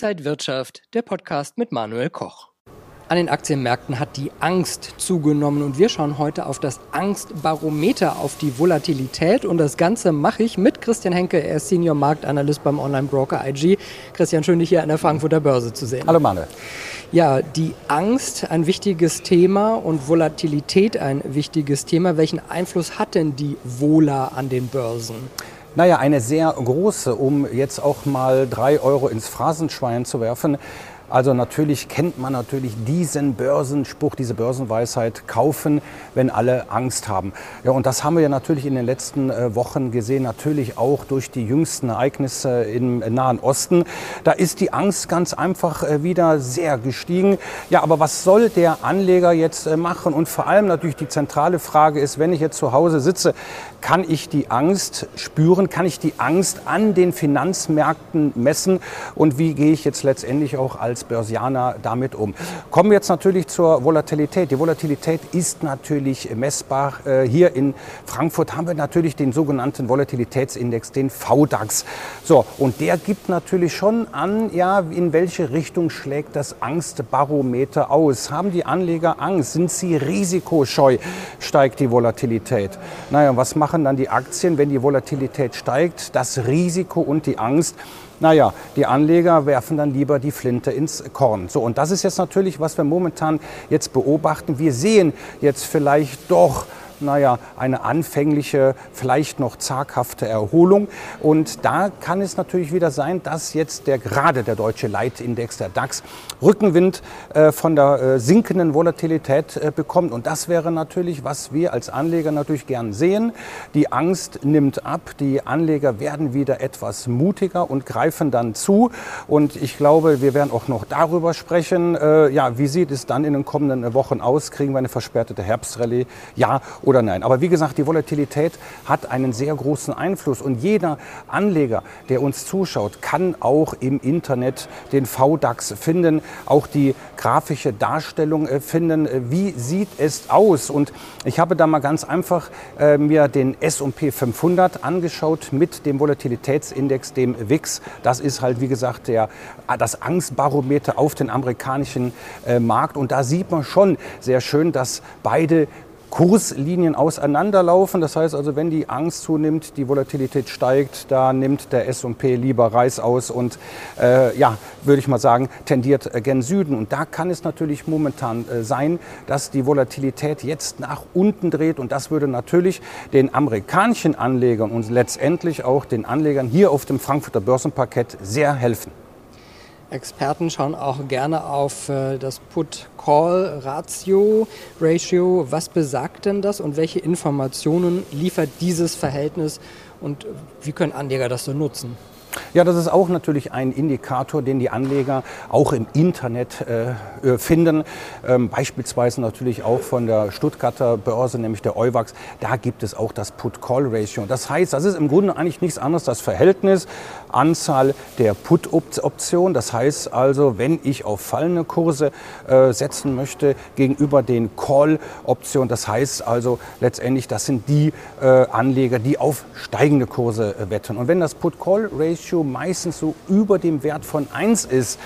Inside Wirtschaft, der Podcast mit Manuel Koch. An den Aktienmärkten hat die Angst zugenommen und wir schauen heute auf das Angstbarometer, auf die Volatilität und das Ganze mache ich mit Christian Henke, er ist Senior Marktanalyst beim Online-Broker IG. Christian, schön dich hier an der Frankfurter Börse zu sehen. Hallo Manuel. Ja, die Angst ein wichtiges Thema und Volatilität ein wichtiges Thema. Welchen Einfluss hat denn die Vola an den Börsen? Naja, eine sehr große, um jetzt auch mal drei Euro ins Phrasenschwein zu werfen. Also natürlich kennt man natürlich diesen Börsenspruch, diese Börsenweisheit, kaufen, wenn alle Angst haben. Ja, und das haben wir ja natürlich in den letzten äh, Wochen gesehen, natürlich auch durch die jüngsten Ereignisse im Nahen Osten. Da ist die Angst ganz einfach äh, wieder sehr gestiegen. Ja, aber was soll der Anleger jetzt äh, machen? Und vor allem natürlich die zentrale Frage ist, wenn ich jetzt zu Hause sitze, kann ich die Angst spüren? Kann ich die Angst an den Finanzmärkten messen? Und wie gehe ich jetzt letztendlich auch als Börsianer damit um? Kommen wir jetzt natürlich zur Volatilität. Die Volatilität ist natürlich messbar. Äh, hier in Frankfurt haben wir natürlich den sogenannten Volatilitätsindex, den VDAX. So, und der gibt natürlich schon an, ja, in welche Richtung schlägt das Angstbarometer aus? Haben die Anleger Angst? Sind sie risikoscheu? Steigt die Volatilität? Naja, was machen dann die Aktien, wenn die Volatilität steigt, das Risiko und die Angst. Naja, die Anleger werfen dann lieber die Flinte ins Korn. So, und das ist jetzt natürlich, was wir momentan jetzt beobachten. Wir sehen jetzt vielleicht doch naja, eine anfängliche, vielleicht noch zaghafte Erholung. Und da kann es natürlich wieder sein, dass jetzt der, gerade der deutsche Leitindex, der DAX, Rückenwind äh, von der äh, sinkenden Volatilität äh, bekommt. Und das wäre natürlich, was wir als Anleger natürlich gern sehen. Die Angst nimmt ab, die Anleger werden wieder etwas mutiger und greifen dann zu. Und ich glaube, wir werden auch noch darüber sprechen, äh, ja, wie sieht es dann in den kommenden Wochen aus? Kriegen wir eine versperrte Herbstrallye? Ja oder nein. Aber wie gesagt, die Volatilität hat einen sehr großen Einfluss und jeder Anleger, der uns zuschaut, kann auch im Internet den VDAX finden, auch die grafische Darstellung äh, finden. Äh, wie sieht es aus? Und ich habe da mal ganz einfach äh, mir den S&P 500 angeschaut mit dem Volatilitätsindex, dem WIX. Das ist halt, wie gesagt, der, das Angstbarometer auf den amerikanischen äh, Markt. Und da sieht man schon sehr schön, dass beide Kurslinien auseinanderlaufen. Das heißt also, wenn die Angst zunimmt, die Volatilität steigt, da nimmt der S&P lieber Reis aus und äh, ja, würde ich mal sagen, tendiert äh, gen Süden. Und da kann es natürlich momentan äh, sein, dass die Volatilität jetzt nach unten dreht und das würde natürlich den amerikanischen Anlegern und letztendlich auch den Anlegern hier auf dem Frankfurter Börsenparkett sehr helfen. Experten schauen auch gerne auf äh, das Put-Call-Ratio, Ratio. Was besagt denn das und welche Informationen liefert dieses Verhältnis und wie können Anleger das so nutzen? Ja, das ist auch natürlich ein Indikator, den die Anleger auch im Internet äh, äh, finden. Ähm, beispielsweise natürlich auch von der Stuttgarter Börse, nämlich der Euwax. Da gibt es auch das Put-Call-Ratio. Das heißt, das ist im Grunde eigentlich nichts anderes das Verhältnis Anzahl der Put-Optionen. Das heißt also, wenn ich auf fallende Kurse äh, setzen möchte gegenüber den Call-Optionen. Das heißt also letztendlich, das sind die äh, Anleger, die auf steigende Kurse äh, wetten. Und wenn das Put-Call-Ratio Ratio meistens so über dem Wert von 1 ist,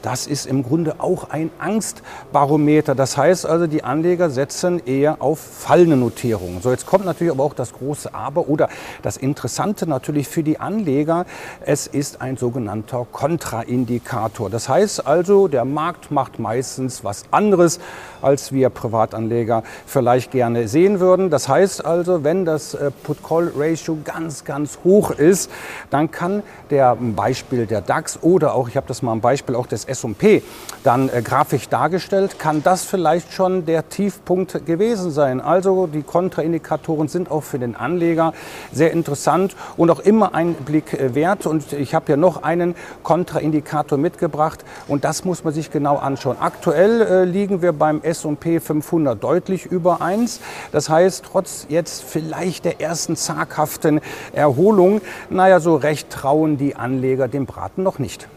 das ist im Grunde auch ein Angstbarometer. Das heißt also, die Anleger setzen eher auf fallende Notierungen. So, jetzt kommt natürlich aber auch das große Aber oder das Interessante natürlich für die Anleger. Es ist ein sogenannter Kontraindikator. Das heißt also, der Markt macht meistens was anderes, als wir Privatanleger vielleicht gerne sehen würden. Das heißt also, wenn das äh, Put-Call-Ratio ganz, ganz hoch ist, dann kann der Beispiel der DAX oder auch, ich habe das mal ein Beispiel auch des S&P dann äh, grafisch dargestellt, kann das vielleicht schon der Tiefpunkt gewesen sein. Also die Kontraindikatoren sind auch für den Anleger sehr interessant und auch immer ein Blick äh, wert. Und ich habe ja noch einen Kontraindikator mitgebracht und das muss man sich genau anschauen. Aktuell äh, liegen wir beim S&P 500 deutlich über 1. Das heißt, trotz jetzt vielleicht der ersten zaghaften Erholung, naja, so recht trauen die Anleger dem Braten noch nicht.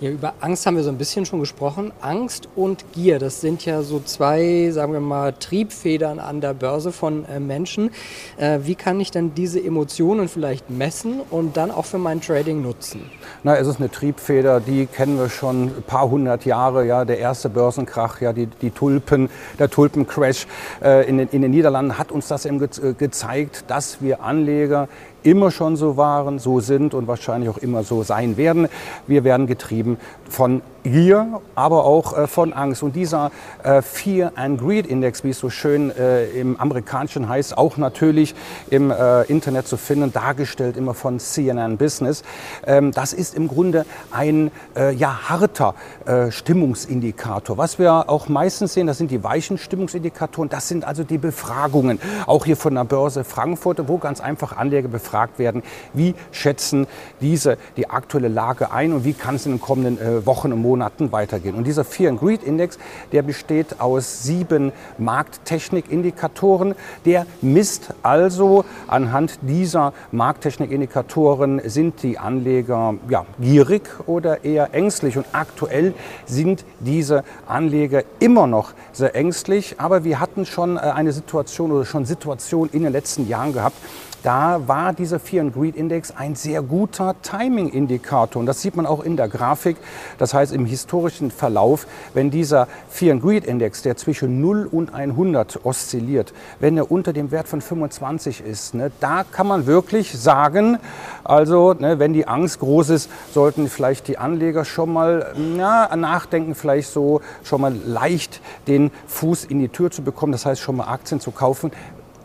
Ja, über Angst haben wir so ein bisschen schon gesprochen. Angst und Gier, das sind ja so zwei, sagen wir mal, Triebfedern an der Börse von äh, Menschen. Äh, wie kann ich denn diese Emotionen vielleicht messen und dann auch für mein Trading nutzen? Na, es ist eine Triebfeder, die kennen wir schon ein paar hundert Jahre. Ja, der erste Börsenkrach, ja, die, die Tulpen, der Tulpencrash äh, in, den, in den Niederlanden hat uns das eben ge äh, gezeigt, dass wir Anleger immer schon so waren, so sind und wahrscheinlich auch immer so sein werden. Wir werden getrieben von Gier, aber auch äh, von Angst. Und dieser äh, Fear and Greed Index, wie es so schön äh, im amerikanischen heißt, auch natürlich im äh, Internet zu finden, dargestellt immer von CNN Business, ähm, das ist im Grunde ein äh, ja, harter äh, Stimmungsindikator. Was wir auch meistens sehen, das sind die weichen Stimmungsindikatoren, das sind also die Befragungen, auch hier von der Börse Frankfurt, wo ganz einfach Anleger befragt werden, wie schätzen diese die aktuelle Lage ein und wie kann es in den kommenden Wochen und Monaten Monaten weitergehen. Und dieser Fear and Greed Index, der besteht aus sieben Markttechnikindikatoren. Der misst also anhand dieser Markttechnikindikatoren, sind die Anleger ja, gierig oder eher ängstlich. Und aktuell sind diese Anleger immer noch sehr ängstlich. Aber wir hatten schon äh, eine Situation oder schon Situationen in den letzten Jahren gehabt, da war dieser Fear and Greed Index ein sehr guter Timing-Indikator. Und das sieht man auch in der Grafik. Das heißt, im historischen Verlauf, wenn dieser Fear and Greed Index, der zwischen 0 und 100 oszilliert, wenn er unter dem Wert von 25 ist, ne, da kann man wirklich sagen, also ne, wenn die Angst groß ist, sollten vielleicht die Anleger schon mal ja, nachdenken, vielleicht so schon mal leicht den Fuß in die Tür zu bekommen, das heißt schon mal Aktien zu kaufen,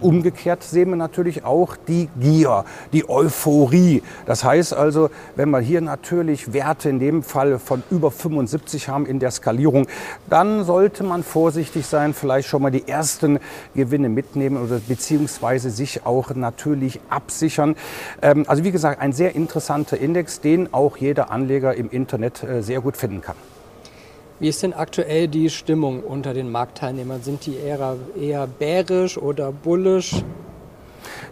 Umgekehrt sehen wir natürlich auch die Gier, die Euphorie. Das heißt also, wenn wir hier natürlich Werte in dem Fall von über 75 haben in der Skalierung, dann sollte man vorsichtig sein, vielleicht schon mal die ersten Gewinne mitnehmen oder beziehungsweise sich auch natürlich absichern. Ähm, also wie gesagt, ein sehr interessanter Index, den auch jeder Anleger im Internet äh, sehr gut finden kann. Wie ist denn aktuell die Stimmung unter den Marktteilnehmern? Sind die eher, eher bärisch oder bullisch?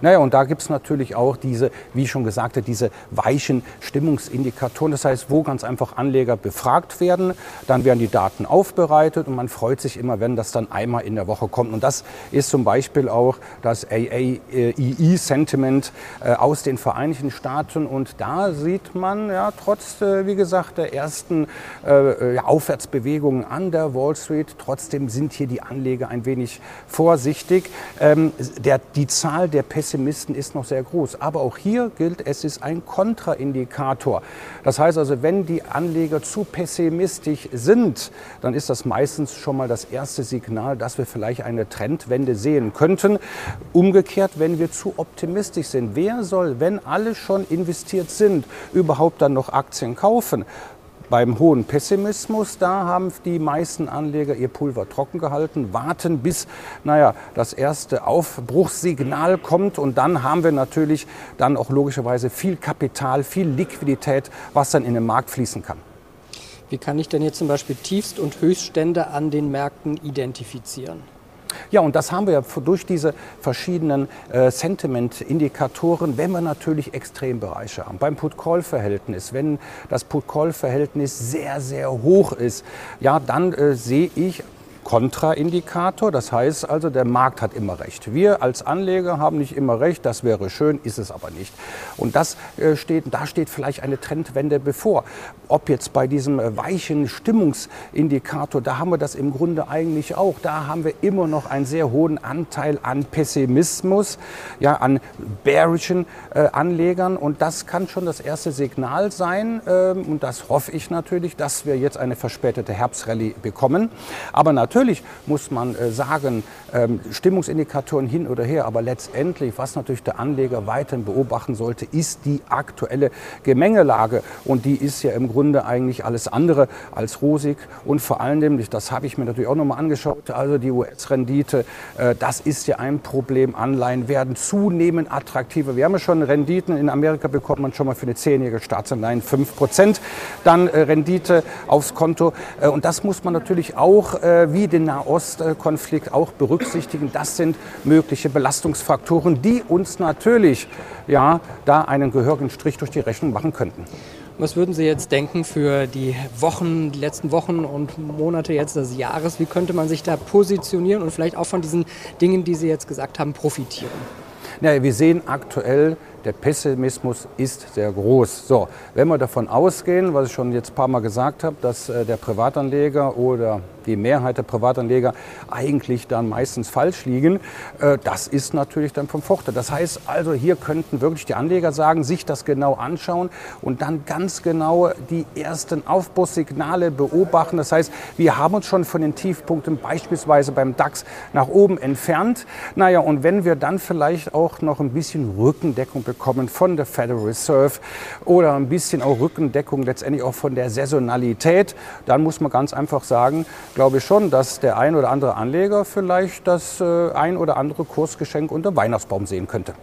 Naja, und da gibt es natürlich auch diese, wie schon gesagt, diese weichen Stimmungsindikatoren. Das heißt, wo ganz einfach Anleger befragt werden, dann werden die Daten aufbereitet und man freut sich immer, wenn das dann einmal in der Woche kommt. Und das ist zum Beispiel auch das AAEE-Sentiment äh, aus den Vereinigten Staaten. Und da sieht man ja trotz, äh, wie gesagt, der ersten äh, Aufwärtsbewegungen an der Wall Street, trotzdem sind hier die Anleger ein wenig vorsichtig. Ähm, der, die Zahl der Pessimisten Pessimisten ist noch sehr groß. Aber auch hier gilt, es ist ein Kontraindikator. Das heißt also, wenn die Anleger zu pessimistisch sind, dann ist das meistens schon mal das erste Signal, dass wir vielleicht eine Trendwende sehen könnten. Umgekehrt, wenn wir zu optimistisch sind, wer soll, wenn alle schon investiert sind, überhaupt dann noch Aktien kaufen? Beim hohen Pessimismus, da haben die meisten Anleger ihr Pulver trocken gehalten, warten bis naja, das erste Aufbruchssignal kommt und dann haben wir natürlich dann auch logischerweise viel Kapital, viel Liquidität, was dann in den Markt fließen kann. Wie kann ich denn jetzt zum Beispiel Tiefst- und Höchststände an den Märkten identifizieren? Ja, und das haben wir durch diese verschiedenen äh, Sentiment-Indikatoren, wenn wir natürlich Extrembereiche haben. Beim Put-Call-Verhältnis, wenn das Put-Call-Verhältnis sehr, sehr hoch ist, ja, dann äh, sehe ich Kontraindikator. Das heißt also, der Markt hat immer recht. Wir als Anleger haben nicht immer recht. Das wäre schön, ist es aber nicht. Und das äh, steht, da steht vielleicht eine Trendwende bevor. Ob jetzt bei diesem äh, weichen Stimmungsindikator, da haben wir das im Grunde eigentlich auch. Da haben wir immer noch einen sehr hohen Anteil an Pessimismus, ja, an bearischen äh, Anlegern. Und das kann schon das erste Signal sein. Ähm, und das hoffe ich natürlich, dass wir jetzt eine verspätete Herbstrallye bekommen. Aber natürlich Natürlich muss man äh, sagen, ähm, Stimmungsindikatoren hin oder her, aber letztendlich, was natürlich der Anleger weiterhin beobachten sollte, ist die aktuelle Gemengelage. Und die ist ja im Grunde eigentlich alles andere als rosig. Und vor allem, das habe ich mir natürlich auch nochmal angeschaut, also die US-Rendite, äh, das ist ja ein Problem. Anleihen werden zunehmend attraktiver. Wir haben ja schon Renditen in Amerika bekommt man schon mal für eine zehnjährige Staatsanleihen 5 Prozent. Dann äh, Rendite aufs Konto. Und das muss man natürlich auch wie wie den Nahostkonflikt auch berücksichtigen. Das sind mögliche Belastungsfaktoren, die uns natürlich ja, da einen gehörigen Strich durch die Rechnung machen könnten. Was würden Sie jetzt denken für die Wochen, die letzten Wochen und Monate jetzt des Jahres? Wie könnte man sich da positionieren und vielleicht auch von diesen Dingen, die Sie jetzt gesagt haben, profitieren? Ja, wir sehen aktuell der Pessimismus ist sehr groß. So, wenn wir davon ausgehen, was ich schon jetzt ein paar Mal gesagt habe, dass äh, der Privatanleger oder die Mehrheit der Privatanleger eigentlich dann meistens falsch liegen, äh, das ist natürlich dann vom Vorteil. Das heißt also, hier könnten wirklich die Anleger sagen, sich das genau anschauen und dann ganz genau die ersten Aufbruchssignale beobachten. Das heißt, wir haben uns schon von den Tiefpunkten beispielsweise beim DAX nach oben entfernt. Naja, und wenn wir dann vielleicht auch noch ein bisschen Rückendeckung bekommen von der Federal Reserve oder ein bisschen auch Rückendeckung letztendlich auch von der Saisonalität, dann muss man ganz einfach sagen, glaube ich schon, dass der ein oder andere Anleger vielleicht das äh, ein oder andere Kursgeschenk unter Weihnachtsbaum sehen könnte.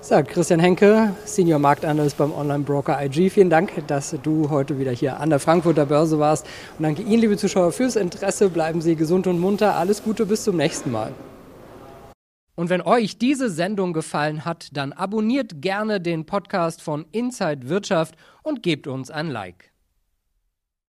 Sagt Christian Henke, Senior Marktanalyst beim Online-Broker IG. Vielen Dank, dass du heute wieder hier an der Frankfurter Börse warst. Und danke Ihnen, liebe Zuschauer, fürs Interesse. Bleiben Sie gesund und munter. Alles Gute, bis zum nächsten Mal. Und wenn euch diese Sendung gefallen hat, dann abonniert gerne den Podcast von Inside Wirtschaft und gebt uns ein Like.